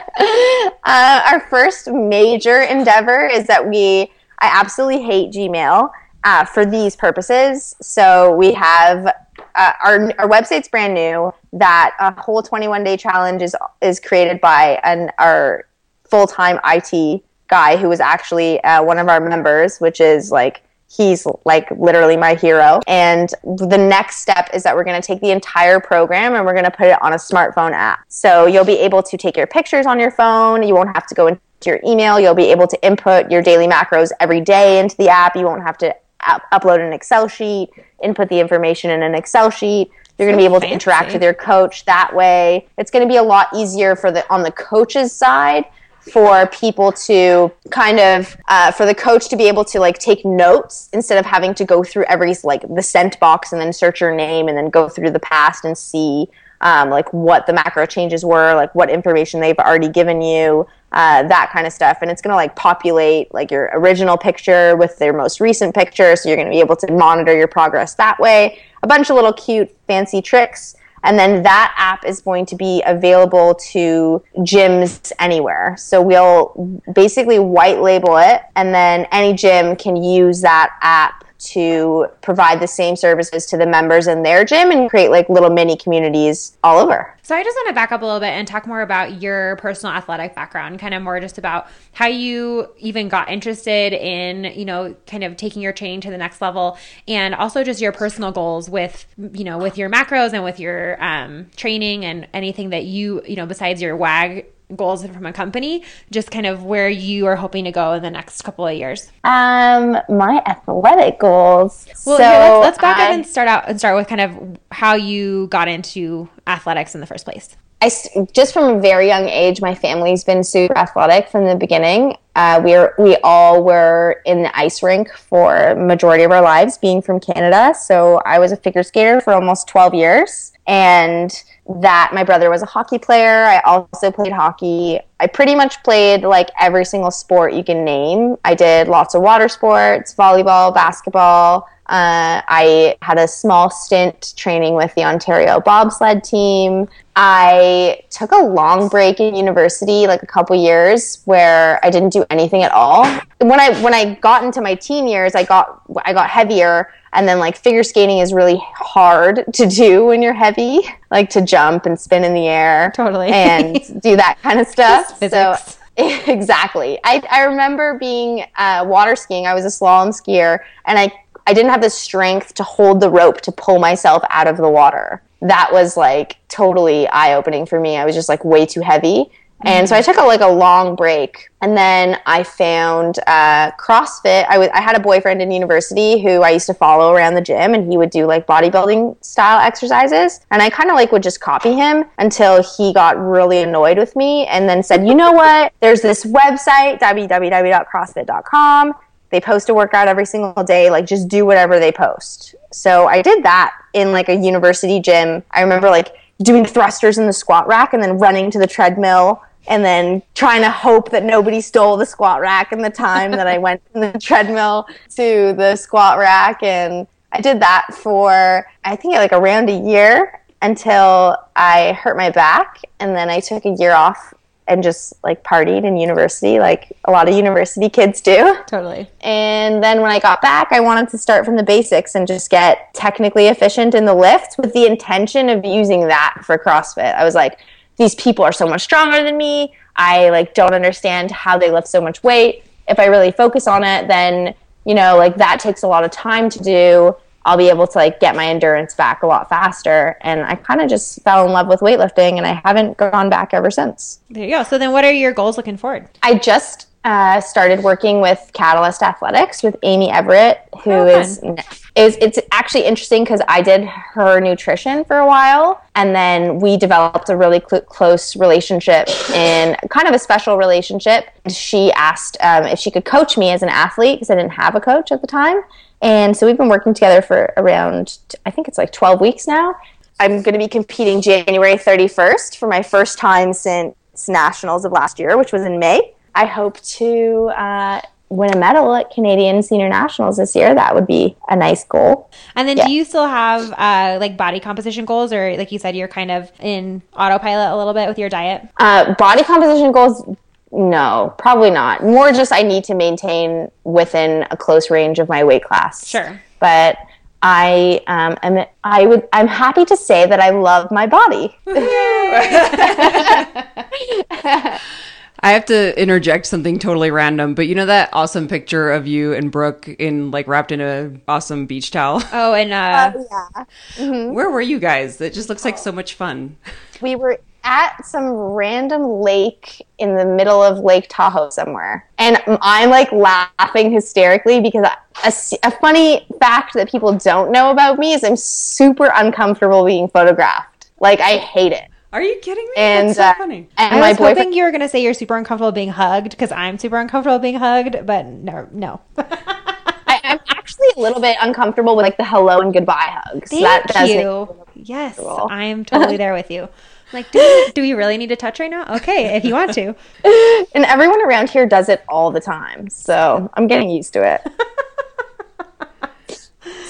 [SPEAKER 3] our first major endeavor is that we, I absolutely hate Gmail uh, for these purposes. So we have uh, our our website's brand new. That a whole 21 day challenge is is created by an our full time IT guy who was actually uh, one of our members, which is like he's like literally my hero. And the next step is that we're going to take the entire program and we're going to put it on a smartphone app. So you'll be able to take your pictures on your phone. You won't have to go into your email. You'll be able to input your daily macros every day into the app. You won't have to up- upload an Excel sheet, input the information in an Excel sheet. You're going to be able to interact with your coach that way. It's going to be a lot easier for the on the coach's side for people to kind of uh, for the coach to be able to like take notes instead of having to go through every like the sent box and then search your name and then go through the past and see um, like what the macro changes were like what information they've already given you uh, that kind of stuff. And it's going to like populate like your original picture with their most recent picture. So you're going to be able to monitor your progress that way. A bunch of little cute fancy tricks and then that app is going to be available to gyms anywhere. So we'll basically white label it, and then any gym can use that app to provide the same services to the members in their gym and create like little mini communities all over.
[SPEAKER 2] So I just want to back up a little bit and talk more about your personal athletic background, kind of more just about how you even got interested in, you know, kind of taking your training to the next level and also just your personal goals with, you know, with your macros and with your um, training and anything that you, you know, besides your WAG goals and from a company, just kind of where you are hoping to go in the next couple of years.
[SPEAKER 3] Um, my athletic goals.
[SPEAKER 2] Well,
[SPEAKER 3] so
[SPEAKER 2] here, let's, let's back
[SPEAKER 3] I-
[SPEAKER 2] up and start out and start with kind of how you got into athletics in the first place.
[SPEAKER 3] I just from a very young age, my family's been super athletic from the beginning. Uh, we are we all were in the ice rink for majority of our lives, being from Canada. So I was a figure skater for almost twelve years, and that my brother was a hockey player. I also played hockey. I pretty much played like every single sport you can name. I did lots of water sports, volleyball, basketball. Uh, I had a small stint training with the Ontario bobsled team. I took a long break in university, like a couple years, where I didn't do anything at all. When I when I got into my teen years, I got I got heavier, and then like figure skating is really hard to do when you're heavy, like to jump and spin in the air,
[SPEAKER 2] Totally.
[SPEAKER 3] and do that kind of [LAUGHS] stuff. So [LAUGHS] exactly. I, I remember being uh, water skiing. I was a slalom skier, and I I didn't have the strength to hold the rope to pull myself out of the water. That was like totally eye opening for me. I was just like way too heavy. And so I took a, like a long break, and then I found uh, CrossFit. I was I had a boyfriend in university who I used to follow around the gym, and he would do like bodybuilding style exercises, and I kind of like would just copy him until he got really annoyed with me, and then said, "You know what? There's this website www.crossfit.com. They post a workout every single day. Like just do whatever they post." So I did that in like a university gym. I remember like doing thrusters in the squat rack and then running to the treadmill and then trying to hope that nobody stole the squat rack in the time that I [LAUGHS] went from the treadmill to the squat rack. And I did that for, I think, like around a year until I hurt my back. And then I took a year off and just like partied in university, like a lot of university kids do.
[SPEAKER 2] Totally.
[SPEAKER 3] And then when I got back, I wanted to start from the basics and just get technically efficient in the lift with the intention of using that for CrossFit. I was like, these people are so much stronger than me. I like don't understand how they lift so much weight. If I really focus on it, then you know, like that takes a lot of time to do. I'll be able to like get my endurance back a lot faster. And I kind of just fell in love with weightlifting and I haven't gone back ever since.
[SPEAKER 2] There you go. So then what are your goals looking forward?
[SPEAKER 3] I just uh, started working with Catalyst Athletics with Aimee Everett, who
[SPEAKER 2] Oh,
[SPEAKER 3] is is it's actually interesting because I did her nutrition for a while, and then we developed a really cl- close relationship and kind of a special relationship. She asked um, if she could coach me as an athlete because I didn't have a coach at the time, and so we've been working together for around I think it's like twelve weeks now. I'm going to be competing January 31st for my first time since nationals of last year, which was in May. I hope to uh, win a medal at Canadian Senior Nationals this year. That would be a nice goal.
[SPEAKER 2] And then
[SPEAKER 3] Yeah.
[SPEAKER 2] do you still have uh, like body composition goals or like you said you're kind of in autopilot a little bit with your diet?
[SPEAKER 3] Uh, body composition goals, no, probably not. More just I need to maintain within a close range of my weight class.
[SPEAKER 2] Sure.
[SPEAKER 3] But I um, am I would I'm happy to say that I love my body. [LAUGHS]
[SPEAKER 1] I have to interject something totally random, but you know that awesome picture of you and Brooke in like wrapped in a awesome beach towel? [LAUGHS]
[SPEAKER 2] Oh, and uh,
[SPEAKER 3] yeah.
[SPEAKER 1] Where were you guys? It just looks like so much fun.
[SPEAKER 3] we were at some random lake in the middle of Lake Tahoe somewhere. And I'm like laughing hysterically because a, a funny fact that people don't know about me is I'm super uncomfortable being photographed. Like, I hate it.
[SPEAKER 1] Are you kidding me?
[SPEAKER 3] And,
[SPEAKER 1] That's so
[SPEAKER 3] uh,
[SPEAKER 1] funny.
[SPEAKER 3] and
[SPEAKER 2] I
[SPEAKER 3] my
[SPEAKER 2] was
[SPEAKER 3] boyfriend.
[SPEAKER 2] hoping you were going to say you're super uncomfortable being hugged because I'm super uncomfortable being hugged, but no, no. [LAUGHS]
[SPEAKER 3] I, I'm actually a little bit uncomfortable with like the hello and goodbye hugs.
[SPEAKER 2] Thank
[SPEAKER 3] that does
[SPEAKER 2] you. Yes. I am totally there with you. Like, do we, do we really need to touch right now? Okay, if you want to. [LAUGHS]
[SPEAKER 3] and everyone around here does it all the time. So I'm getting used to it. [LAUGHS]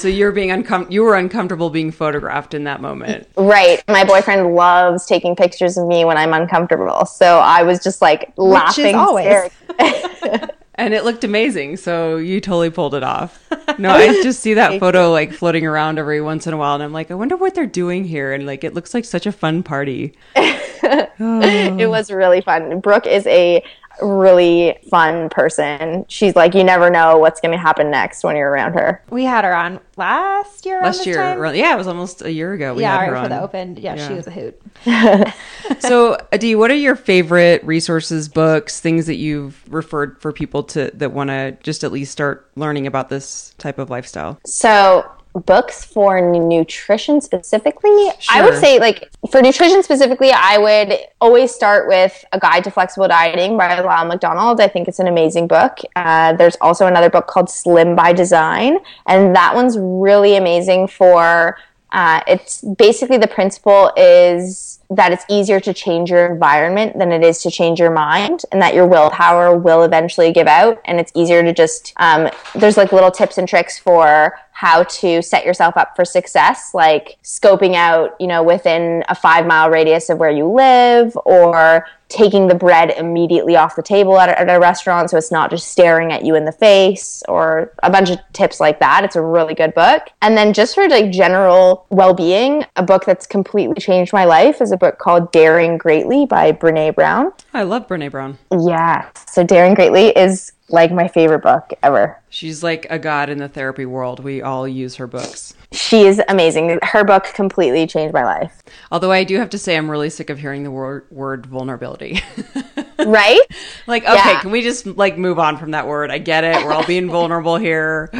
[SPEAKER 1] So you're being uncom- you were uncomfortable being photographed in that moment.
[SPEAKER 3] Right. My boyfriend loves taking pictures of me when I'm uncomfortable. So I was just like laughing.
[SPEAKER 2] always. [LAUGHS]
[SPEAKER 1] And it looked amazing, so you totally pulled it off. No, I [LAUGHS] just see that photo like floating around every once in a while, and I'm like, I wonder what they're doing here. And like, it looks like such a fun party. [LAUGHS]
[SPEAKER 3] it was really fun. Brooke is a really fun person. She's like, you never know what's going to happen next when you're around her.
[SPEAKER 2] We had her on last year.
[SPEAKER 1] Last year,
[SPEAKER 2] time?
[SPEAKER 1] around- yeah, it was almost a year ago. We
[SPEAKER 2] yeah,
[SPEAKER 1] had her
[SPEAKER 2] right for the open. Yeah,
[SPEAKER 1] Yeah.
[SPEAKER 2] she was a hoot. [LAUGHS]
[SPEAKER 1] So, Adee, what are your favorite resources, books, things that you've referred for people to that want to just at least start learning about this type of lifestyle?
[SPEAKER 3] So, books for nutrition specifically, I would say, like, for nutrition specifically, I would always start with A Guide to Flexible Dieting by Lyle McDonald. I think it's an amazing book. Uh, there's also another book called Slim by Design, and that one's really amazing for. Uh, it's basically the principle is that it's easier to change your environment than it is to change your mind, and that your willpower will eventually give out. And it's easier to just, um, there's like little tips and tricks for how to set yourself up for success, like scoping out, you know, within a five mile radius of where you live or taking the bread immediately off the table at a, at a, restaurant so it's not just staring at you in the face or a bunch of tips like that. It's a really good book. And then just for like general well-being a book that's completely changed my life is a book called daring greatly by brene brown.
[SPEAKER 1] I love brene brown.
[SPEAKER 3] Yeah. So daring greatly is like my favorite book ever
[SPEAKER 1] she's like a god in the therapy world we all use her books
[SPEAKER 3] she is amazing. Her book completely changed my life.
[SPEAKER 1] Although I do have to say, I'm really sick of hearing the word, word vulnerability. [LAUGHS]
[SPEAKER 3] right?
[SPEAKER 1] Like, okay, yeah. can we just like move on from that word? I get it. We're all being [LAUGHS] vulnerable here.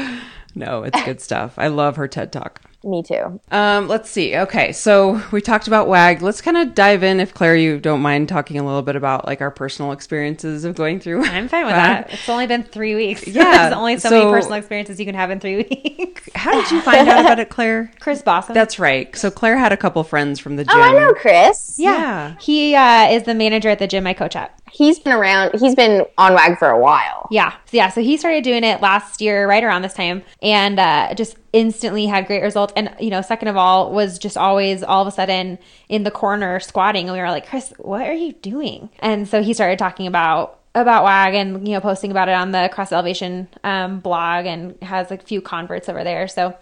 [SPEAKER 1] No, it's good stuff. I love her TED talk.
[SPEAKER 3] Me too.
[SPEAKER 1] Um, let's see. Okay, so we talked about WAG. Let's kind of dive in, if Claire, you don't mind talking a little bit about like our personal experiences of going through. [LAUGHS]
[SPEAKER 2] I'm fine with WAG. that. It's only been three weeks. [LAUGHS] Yeah, there's only so, so, many personal experiences you can have in three [LAUGHS] weeks.
[SPEAKER 1] How did you find out about it, Claire?
[SPEAKER 2] Chris Bossum.
[SPEAKER 1] That's right. So Claire had a couple friends from the gym.
[SPEAKER 3] Oh, I know Chris.
[SPEAKER 2] Yeah, yeah. he uh, is the manager at the gym I coach at
[SPEAKER 3] he's been around he's been on wag for a while
[SPEAKER 2] yeah yeah so he started doing it last year right around this time and uh, just instantly had great results and you know second of all was just always all of a sudden in the corner squatting and we were like chris what are you doing and so he started talking about about WAG and you know posting about it on the Cross Elevation um, blog and has a few converts over there. So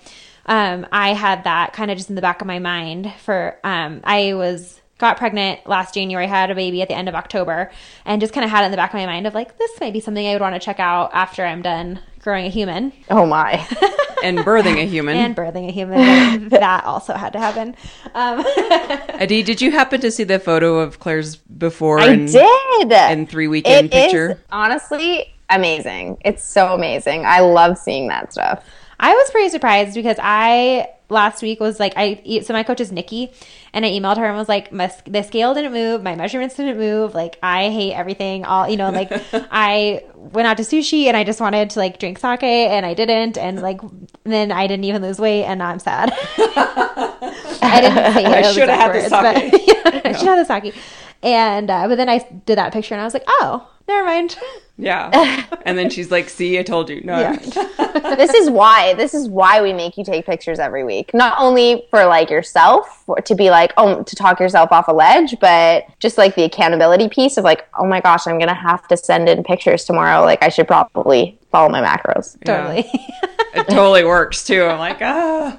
[SPEAKER 2] um, I had that kind of just in the back of my mind for um, I was got pregnant last January, had a baby at the end of October, and just kind of had it in the back of my mind of like, this might be something I would want to check out after I'm done growing a human.
[SPEAKER 3] Oh my. [LAUGHS]
[SPEAKER 1] and birthing a human.
[SPEAKER 2] and birthing a human. [LAUGHS] that also had to happen. Um, [LAUGHS]
[SPEAKER 1] Adee, did you happen to see the photo of Claire's before
[SPEAKER 3] I
[SPEAKER 1] and,
[SPEAKER 3] did.
[SPEAKER 1] and three weekend
[SPEAKER 3] it
[SPEAKER 1] picture?
[SPEAKER 3] Is, honestly, amazing. It's so amazing. I love seeing that stuff.
[SPEAKER 2] I was pretty surprised because I last week was like I so my coach is Nikki and I emailed her and was like my, the scale didn't move, my measurements didn't move, like I hate everything. All you know, like [LAUGHS] I went out to sushi and I just wanted to like drink sake and I didn't, and like then I didn't even lose weight and now I'm sad. [LAUGHS] I didn't say [LAUGHS]
[SPEAKER 1] I should have had the sake.
[SPEAKER 2] But, yeah, I should have the sake. And uh, but then I did that picture and I was like, oh, never mind. [LAUGHS]
[SPEAKER 1] Yeah. And then she's like, see, I told you. No. Yeah. [LAUGHS]
[SPEAKER 3] this is why. This is why we make you take pictures every week. Not only for like yourself to be like, oh, to talk yourself off a ledge, but just like the accountability piece of like, oh my gosh, I'm going to have to send in pictures tomorrow. Like I should probably follow my macros.
[SPEAKER 2] Totally.
[SPEAKER 1] it totally works too. I'm like, ah.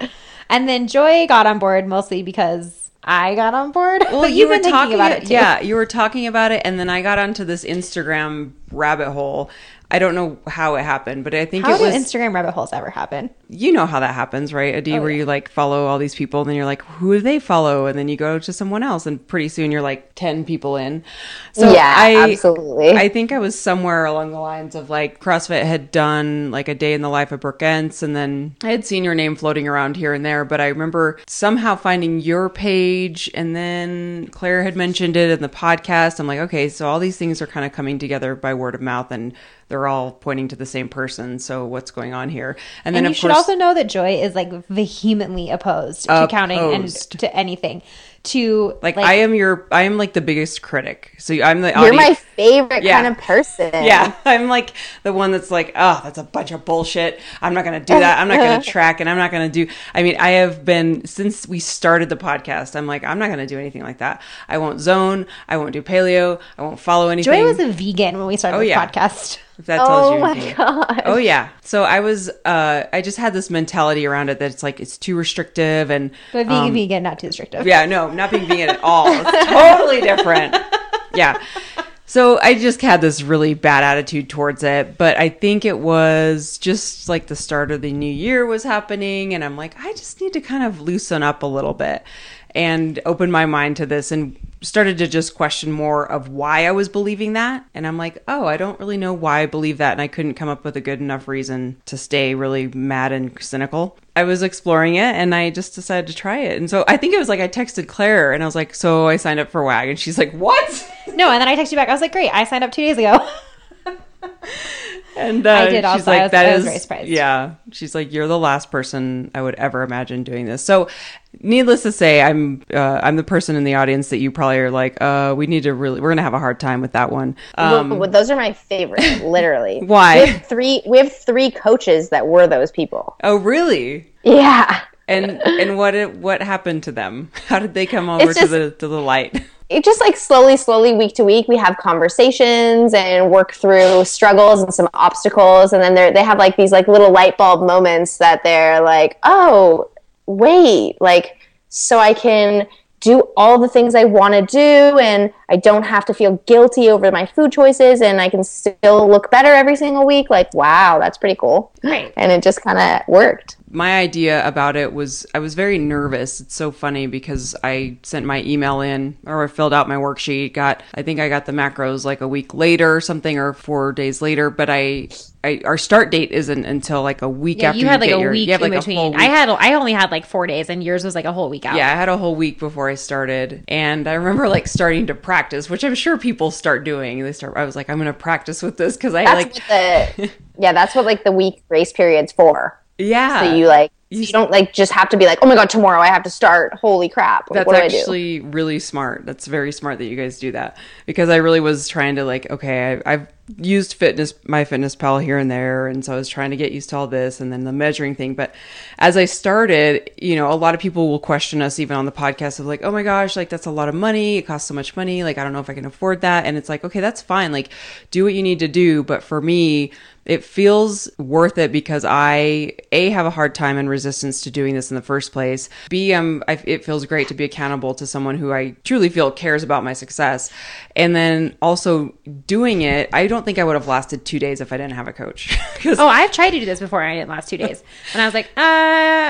[SPEAKER 2] And then Joy got on board mostly because I got on board.
[SPEAKER 1] Well, [LAUGHS] you were talking about it. Too. Yeah, you were talking about it, and then I got onto this Instagram rabbit hole I don't know how it happened, but I think
[SPEAKER 2] how
[SPEAKER 1] it was
[SPEAKER 2] Instagram rabbit holes ever happen.
[SPEAKER 1] You know how that happens, right? Adee, oh, where yeah. you like follow all these people, and then you're like, who do they follow? And then you go to someone else, and pretty soon you're like ten people in.
[SPEAKER 3] So yeah, I, absolutely.
[SPEAKER 1] I think I was somewhere along the lines of like CrossFit had done like a day in the life of Brooke Ence, and then I had seen your name floating around here and there, but I remember somehow finding your page, and then Claire had mentioned it in the podcast. I'm like, okay, so all these things are kind of coming together by word of mouth, and they're all pointing to the same person. So what's going on here?
[SPEAKER 2] And, and then you should course, also know that Joy is like vehemently opposed, opposed. to counting and to anything to
[SPEAKER 1] like, like, I am your I am like the biggest critic. So I'm the
[SPEAKER 3] You're my favorite yeah. kind of person.
[SPEAKER 1] Yeah. [LAUGHS] I'm like the one that's like, oh, that's a bunch of bullshit. I'm not gonna do that. I'm not gonna [LAUGHS] track and I'm not gonna do I mean, I have been since we started the podcast, I'm like, I'm not gonna do anything like that. I won't zone, I won't do paleo, I won't follow anything.
[SPEAKER 2] Joy was a vegan when we started oh, the yeah. podcast. [LAUGHS]
[SPEAKER 3] If that tells oh you my anything. god!
[SPEAKER 1] Oh yeah. So I was, uh, I just had this mentality around it that it's like it's too restrictive and
[SPEAKER 2] but vegan, um, vegan, not too restrictive.
[SPEAKER 1] Yeah, no, not being vegan at all. It's [LAUGHS] totally different. Yeah. So I just had this really bad attitude towards it, but I think it was just like the start of the new year was happening, and I'm like, I just need to kind of loosen up a little bit and open my mind to this and started to just question more of why I was believing that. And I'm like, oh, I don't really know why I believe that. And I couldn't come up with a good enough reason to stay really mad and cynical. I was exploring it and I just decided to try it. And so I think it was like I texted Claire and I was like, so I signed up for WAG. And she's like, what?
[SPEAKER 2] No. And then I texted you back. I was like, great. I signed up two days ago. [LAUGHS]
[SPEAKER 1] and uh, I did also. She's like, I was, that I was very surprised. Yeah, she's like, you're the last person I would ever imagine doing this. So, needless to say, I'm uh, I'm the person in the audience that you probably are like, uh, we need to really, we're gonna have a hard time with that one.
[SPEAKER 3] Um, well, those are my favorite, [LAUGHS] literally.
[SPEAKER 1] Why?
[SPEAKER 3] We have three. We have three coaches that were those people.
[SPEAKER 1] Oh, really?
[SPEAKER 3] Yeah.
[SPEAKER 1] And and what it, what happened to them? [LAUGHS] How did they come over
[SPEAKER 3] It's
[SPEAKER 1] to the to the light?
[SPEAKER 3] It just like slowly, slowly, week to week, we have conversations and work through struggles and some obstacles, and then they they have like these like little light bulb moments that they're like, oh, wait, like so I can do all the things I want to do, and I don't have to feel guilty over my food choices, and I can still look better every single week. Like, wow, that's pretty cool,
[SPEAKER 2] Right.
[SPEAKER 3] and it just kind of worked.
[SPEAKER 1] My idea about it was I was very nervous. It's so funny because I sent my email in or I filled out my worksheet, got I think I got the macros like a week later or something or 4 days later, but I, I our start date isn't until like a week
[SPEAKER 2] Yeah,
[SPEAKER 1] after
[SPEAKER 2] you had like
[SPEAKER 1] get
[SPEAKER 2] a
[SPEAKER 1] your-
[SPEAKER 2] week
[SPEAKER 1] you have,
[SPEAKER 2] in
[SPEAKER 1] like, a full
[SPEAKER 2] between. I had I only had like four days, and yours was like a whole week out.
[SPEAKER 1] Yeah, I had a whole week before I started, and I remember like starting to practice, which I'm sure people start doing. They start. I was like, I'm going to practice with this because I
[SPEAKER 3] That's
[SPEAKER 1] like,
[SPEAKER 3] what the yeah, that's what like the week grace period's for.
[SPEAKER 1] Yeah.
[SPEAKER 3] So you like so you don't like just have to be like, oh my god, tomorrow I have to start. Holy crap! Like,
[SPEAKER 1] That's
[SPEAKER 3] what do I do?
[SPEAKER 1] actually really smart. That's very smart that you guys do that because I really was trying to like, okay, I, I've used fitness, MyFitnessPal here and there, and so I was trying to get used to all this and then the measuring thing. But as I started, you know, a lot of people will question us even on the podcast of like, oh my gosh, like that's a lot of money. It costs so much money. Like I don't know if I can afford that. And it's like, okay, that's fine. Like do what you need to do. But for me, it feels worth it because I a have a hard time and resistance to doing this in the first place. B, um, I, it feels great to be accountable to someone who I truly feel cares about my success, and then also doing it. I don't think I would have lasted two days if I didn't have a coach. [LAUGHS]
[SPEAKER 2] Oh, I've tried to do this before. and I didn't last two days, and I was like, uh,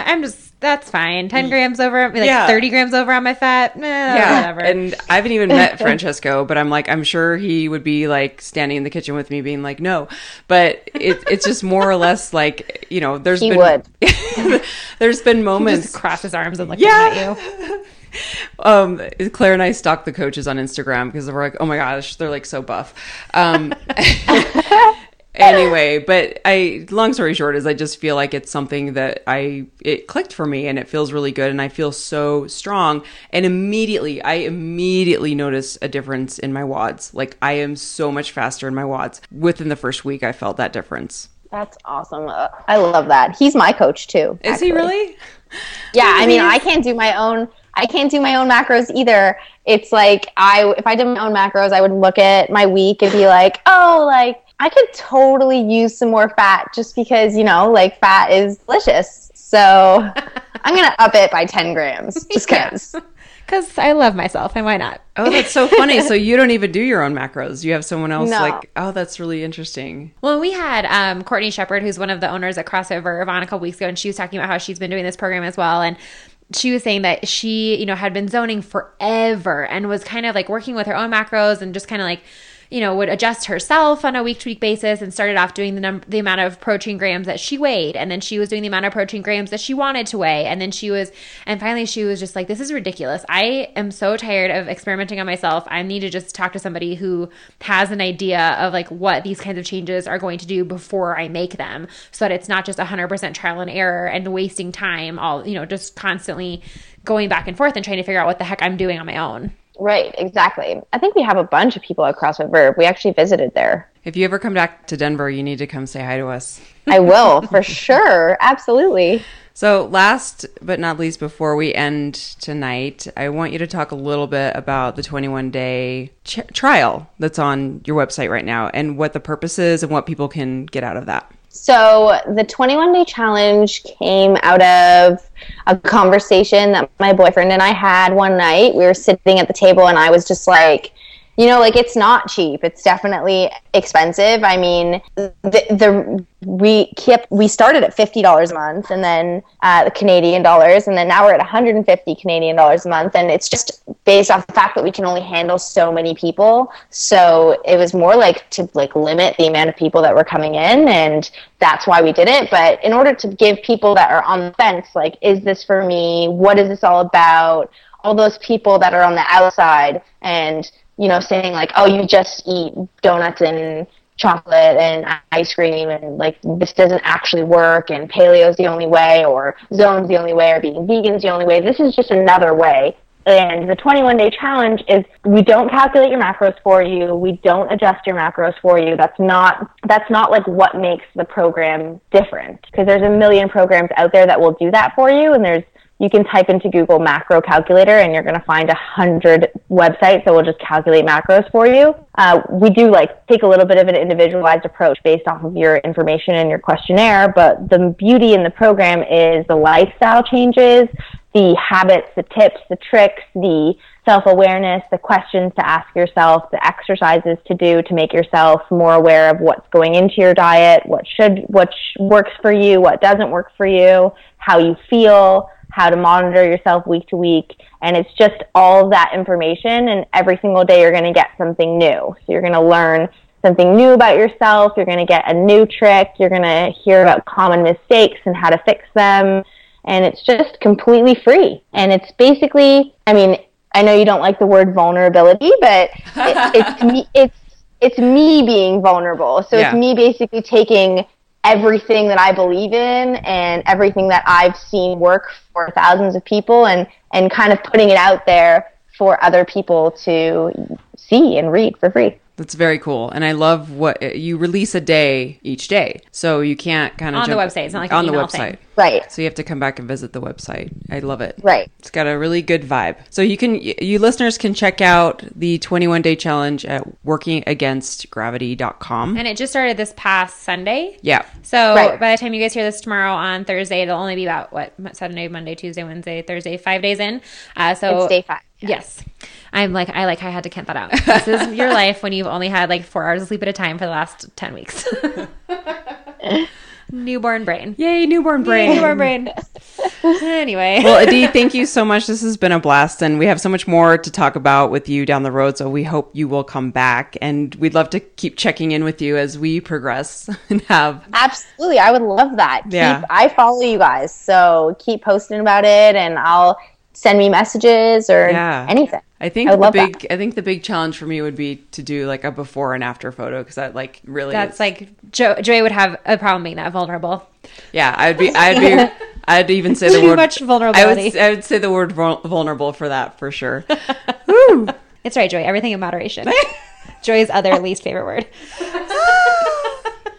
[SPEAKER 2] I'm just that's fine. Ten grams over, like
[SPEAKER 1] Yeah.
[SPEAKER 2] thirty grams over on my fat. Eh,
[SPEAKER 1] yeah,
[SPEAKER 2] whatever.
[SPEAKER 1] and I haven't even met [LAUGHS] Francesco, but I'm like, I'm sure he would be like standing in the kitchen with me, being like, no. But it, it's just more or less like you know, there's
[SPEAKER 3] He
[SPEAKER 1] been
[SPEAKER 3] would. [LAUGHS]
[SPEAKER 1] there's been moments
[SPEAKER 2] just cross his arms and look
[SPEAKER 1] Yeah.
[SPEAKER 2] at you. [LAUGHS]
[SPEAKER 1] um claire and i stalk the coaches on instagram because we're like oh my gosh they're like so buff um [LAUGHS] anyway but i long story short is i just feel like it's something that i it clicked for me and it feels really good and i feel so strong and immediately i immediately notice a difference in my WODs like i am so much faster in my WODs within the first week i felt that difference
[SPEAKER 3] That's awesome. Uh, I love that. He's my coach too.
[SPEAKER 1] is he really
[SPEAKER 3] Yeah, I mean, I can't do my own. I can't do my own macros either. It's like I, if I did my own macros, I would look at my week and be like, oh, like I could totally use some more fat just because you know, like fat is delicious. So I'm gonna up it by ten grams [LAUGHS] just because.
[SPEAKER 2] Because [LAUGHS] I love myself, and why not?
[SPEAKER 1] oh that's so funny so you don't even do your own macros you have someone else
[SPEAKER 3] No.
[SPEAKER 1] like oh that's really interesting
[SPEAKER 2] Well, we had um, Courtney Shepard, who's one of the owners at Crossover, Verve, on a couple weeks ago, and she was talking about how she's been doing this program as well. And she was saying that she, you know, had been zoning forever and was kind of like working with her own macros and just kind of like, you know, would adjust herself on a week to week basis and started off doing the num- the amount of protein grams that she weighed, and then she was doing the amount of protein grams that she wanted to weigh, and then she was, and finally she was just like, this is ridiculous. I am so tired of experimenting on myself. I need to just talk to somebody who has an idea of like what these kinds of changes are going to do before I make them, so that it's not just 100% trial and error and wasting time. All you know, just constantly going back and forth and trying to figure out what the heck I'm doing on my own.
[SPEAKER 3] Right, exactly. I think we have a bunch of people at CrossFit Verve. We actually visited there.
[SPEAKER 1] If you ever come back to Denver, you need to come say hi to us.
[SPEAKER 3] I will [LAUGHS] for sure. Absolutely.
[SPEAKER 1] So, last but not least, before we end tonight, I want you to talk a little bit about the 21 day ch- trial that's on your website right now and what the purpose is and what people can get out of that.
[SPEAKER 3] So the 21 day challenge came out of a conversation that my boyfriend and I had one night. We were sitting at the table and I was just like, you know, like it's not cheap. It's definitely expensive. I mean, the, the we kept we started at fifty dollars a month, and then uh, the Canadian dollars, and then now we're at one hundred and fifty Canadian dollars a month, and it's just based off the fact that we can only handle so many people. So it was more like to like limit the amount of people that were coming in, and that's why we did it. But in order to give people that are on the fence, like, is this for me? What is this all about? All those people that are on the outside and you know, saying like, oh, you just eat donuts and chocolate and ice cream and like this doesn't actually work and paleo's the only way or zone's the only way or being vegan's the only way. This is just another way And the 21 day challenge is we don't calculate your macros for you. We don't adjust your macros for you. That's not that's not like what makes the program different because there's a million programs out there that will do that for you and there's you can type into Google macro calculator and you're going to find a hundred websites that will just calculate macros for you. Uh, we do like take a little bit of an individualized approach based off of your information and your questionnaire, but the beauty in the program is the lifestyle changes, the habits, the tips, the tricks, the self awareness, the questions to ask yourself, the exercises to do to make yourself more aware of what's going into your diet, what should, what sh- works for you, what doesn't work for you, how you feel, how to monitor yourself week to week. And it's just all of that information. And every single day, you're going to get something new. So you're going to learn something new about yourself. You're going to get a new trick. You're going to hear about common mistakes and how to fix them. And it's just completely free. And it's basically, I mean, I know you don't like the word vulnerability, but it, it's [LAUGHS] me, it's, it's me being vulnerable. So
[SPEAKER 1] Yeah.
[SPEAKER 3] it's me basically taking everything that I believe in and everything that I've seen work for thousands of people and, and kind of putting it out there for other people to see and read for free.
[SPEAKER 1] That's very cool, and I love what you release a day each day, so you can't kind of
[SPEAKER 2] On the website. It's not like an
[SPEAKER 1] on the
[SPEAKER 2] email
[SPEAKER 1] website.
[SPEAKER 2] thing.
[SPEAKER 3] Right.
[SPEAKER 1] So you have to come back and visit the website. I love it.
[SPEAKER 3] Right.
[SPEAKER 1] It's got a really good vibe. So you can you listeners can check out the 21 day challenge at workingagainstgravity.com.
[SPEAKER 2] And it just started this past Sunday.
[SPEAKER 1] Yeah.
[SPEAKER 2] So
[SPEAKER 3] Right.
[SPEAKER 2] by the time you guys hear this tomorrow on Thursday, it'll only be about what Saturday, Monday, Tuesday, Wednesday, Thursday, five days in. Uh, so
[SPEAKER 3] It's day five.
[SPEAKER 2] Yes, I'm like I like I had to count that out. This is your [LAUGHS] life when you've only had like four hours of sleep at a time for the last ten weeks. [LAUGHS] Newborn brain.
[SPEAKER 1] Yay, newborn brain.
[SPEAKER 2] Newborn brain. [LAUGHS] anyway,
[SPEAKER 1] well, Adee, thank you so much. This has been a blast, and we have so much more to talk about with you down the road. So we hope you will come back, and we'd love to keep checking in with you as we progress and have.
[SPEAKER 3] Absolutely. I would love that.
[SPEAKER 1] Yeah.
[SPEAKER 3] Keep, I follow you guys. So keep posting about it and I'll send me messages or
[SPEAKER 1] Yeah.
[SPEAKER 3] anything.
[SPEAKER 1] I think
[SPEAKER 3] I
[SPEAKER 1] the big, I think the big challenge for me would be to do like a before and after photo because that like really
[SPEAKER 2] that's
[SPEAKER 1] is-
[SPEAKER 2] like jo- Joy would have a problem being that vulnerable.
[SPEAKER 1] yeah. I'd be, I'd be, [LAUGHS] I'd even say the
[SPEAKER 2] Too
[SPEAKER 1] word
[SPEAKER 2] much
[SPEAKER 1] I
[SPEAKER 2] vulnerability.
[SPEAKER 1] would, I would say the word vulnerable for that for sure. [LAUGHS]
[SPEAKER 2] It's right, Joy. Everything in moderation. [LAUGHS] Joy's other least favorite word.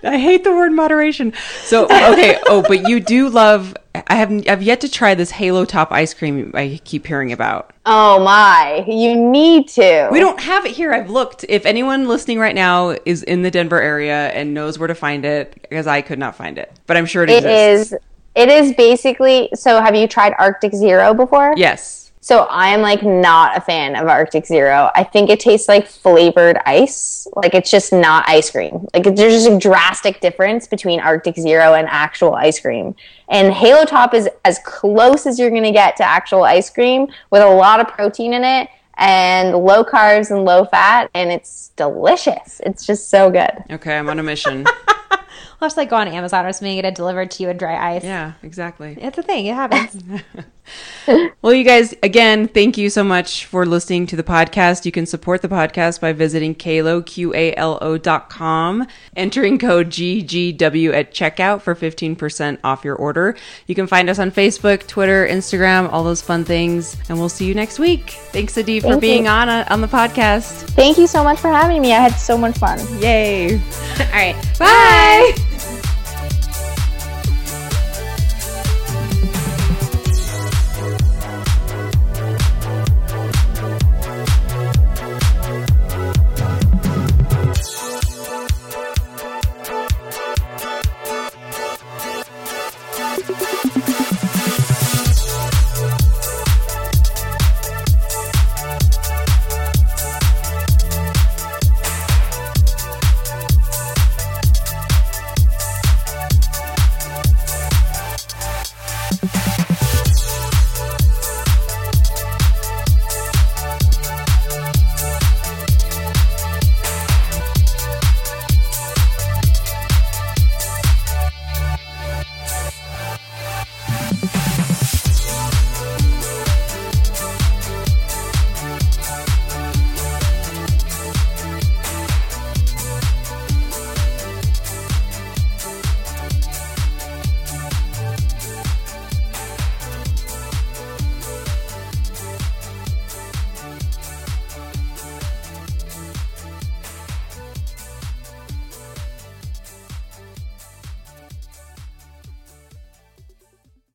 [SPEAKER 1] I hate the word moderation. So [LAUGHS] okay, oh, but you do love. I have I've yet to try this Halo Top ice cream I keep hearing about.
[SPEAKER 3] Oh my. You need to.
[SPEAKER 1] We don't have it here. I've looked. If anyone listening right now is in the Denver area and knows where to find it, because I could not find it, but I'm sure it,
[SPEAKER 3] It
[SPEAKER 1] exists.
[SPEAKER 3] is. It is basically. So, have you tried Arctic Zero before?
[SPEAKER 1] Yes.
[SPEAKER 3] So I am like not a fan of Arctic Zero. I think it tastes like flavored ice. Like it's just not ice cream. Like there's just a drastic difference between Arctic Zero and actual ice cream. And Halo Top is as close as you're going to get to actual ice cream with a lot of protein in it and low carbs and low fat and it's delicious. It's just so good.
[SPEAKER 1] Okay, I'm on a mission. [LAUGHS]
[SPEAKER 2] I'll just like go on Amazon or something and get it delivered to you in dry ice.
[SPEAKER 1] yeah, exactly.
[SPEAKER 2] It's a thing. It happens. [LAUGHS] [LAUGHS]
[SPEAKER 1] Well, you guys, again, thank you so much for listening to the podcast. You can support the podcast by visiting Qalo, Q-A-L-O dot com, entering code GGW at checkout for 15% off your order. You can find us on Facebook, Twitter, Instagram, all those fun things. And we'll see you next week. Thanks, Adee, for
[SPEAKER 3] Thank
[SPEAKER 1] being
[SPEAKER 3] you.
[SPEAKER 1] on, uh, on the podcast.
[SPEAKER 3] Thank you so much for having me. I had so much fun.
[SPEAKER 1] Yay. [LAUGHS]
[SPEAKER 2] All right.
[SPEAKER 1] Bye.